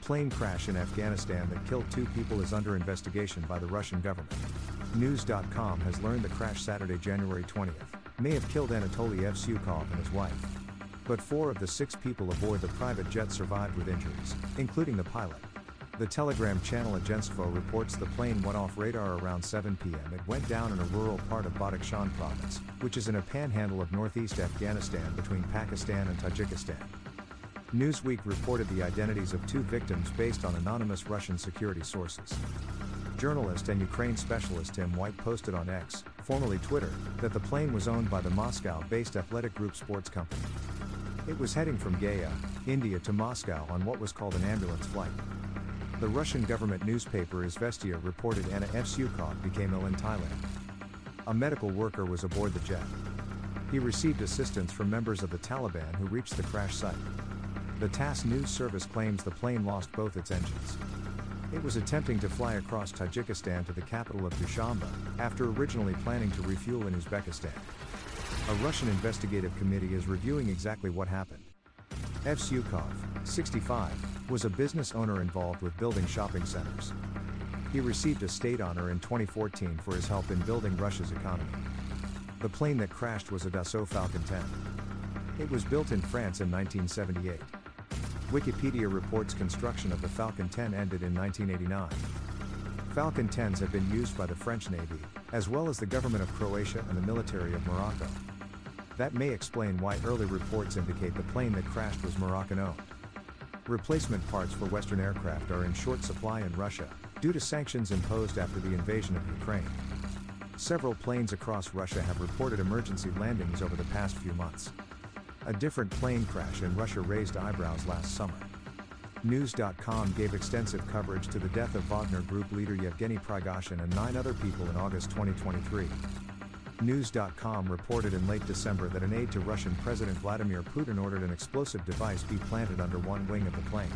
Plane crash in Afghanistan that killed two people is under investigation by the Russian government. News.com has learned the crash Saturday, January 20th, may have killed Anatoly Evsyukov and his wife. But four of the six people aboard the private jet survived with injuries, including the pilot. The Telegram channel Agentstvo reports the plane went off radar around 7 p.m. It went down in a rural part of Badakhshan province, which is in a panhandle of northeast Afghanistan between Pakistan and Tajikistan. Newsweek reported the identities of two victims based on anonymous Russian security sources. Journalist and Ukraine specialist Tim White posted on X, formerly Twitter, that the plane was owned by the Moscow based athletic group sports company. It was heading from Gaya, India to Moscow on what was called an ambulance flight. The Russian government newspaper Izvestia reported Anna Evsyukov became ill in Thailand. A medical worker was aboard the jet. He received assistance from members of the Taliban who reached the crash site. The TASS news service claims the plane lost both its engines. It was attempting to fly across Tajikistan to the capital of Dushanbe, after originally planning to refuel in Uzbekistan. A Russian investigative committee is reviewing exactly what happened. Evsyukov, 65, was a business owner involved with building shopping centers. He received a state honor in 2014 for his help in building Russia's economy. The plane that crashed was a Dassault Falcon 10. It was built in France in 1978. Wikipedia reports construction of the Falcon 10 ended in 1989. Falcon 10s have been used by the French Navy, as well as the government of Croatia and the military of Morocco. That may explain why early reports indicate the plane that crashed was Moroccan owned. Replacement parts for Western aircraft are in short supply in Russia, due to sanctions imposed after the invasion of Ukraine. Several planes across Russia have reported emergency landings over the past few months. A different plane crash in Russia raised eyebrows last summer. News.com gave extensive coverage to the death of Wagner Group leader Yevgeny Prigozhin and nine other people in August 2023. News.com reported in late December that an aide to Russian President Vladimir Putin ordered an explosive device be planted under one wing of the plane.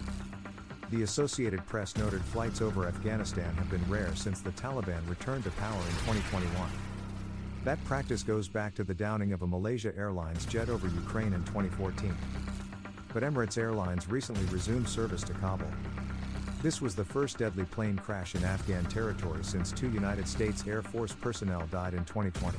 The Associated Press noted flights over Afghanistan have been rare since the Taliban returned to power in 2021. That practice goes back to the downing of a Malaysia Airlines jet over Ukraine in 2014. But Emirates Airlines recently resumed service to Kabul. This was the first deadly plane crash in Afghan territory since two United States Air Force personnel died in 2020.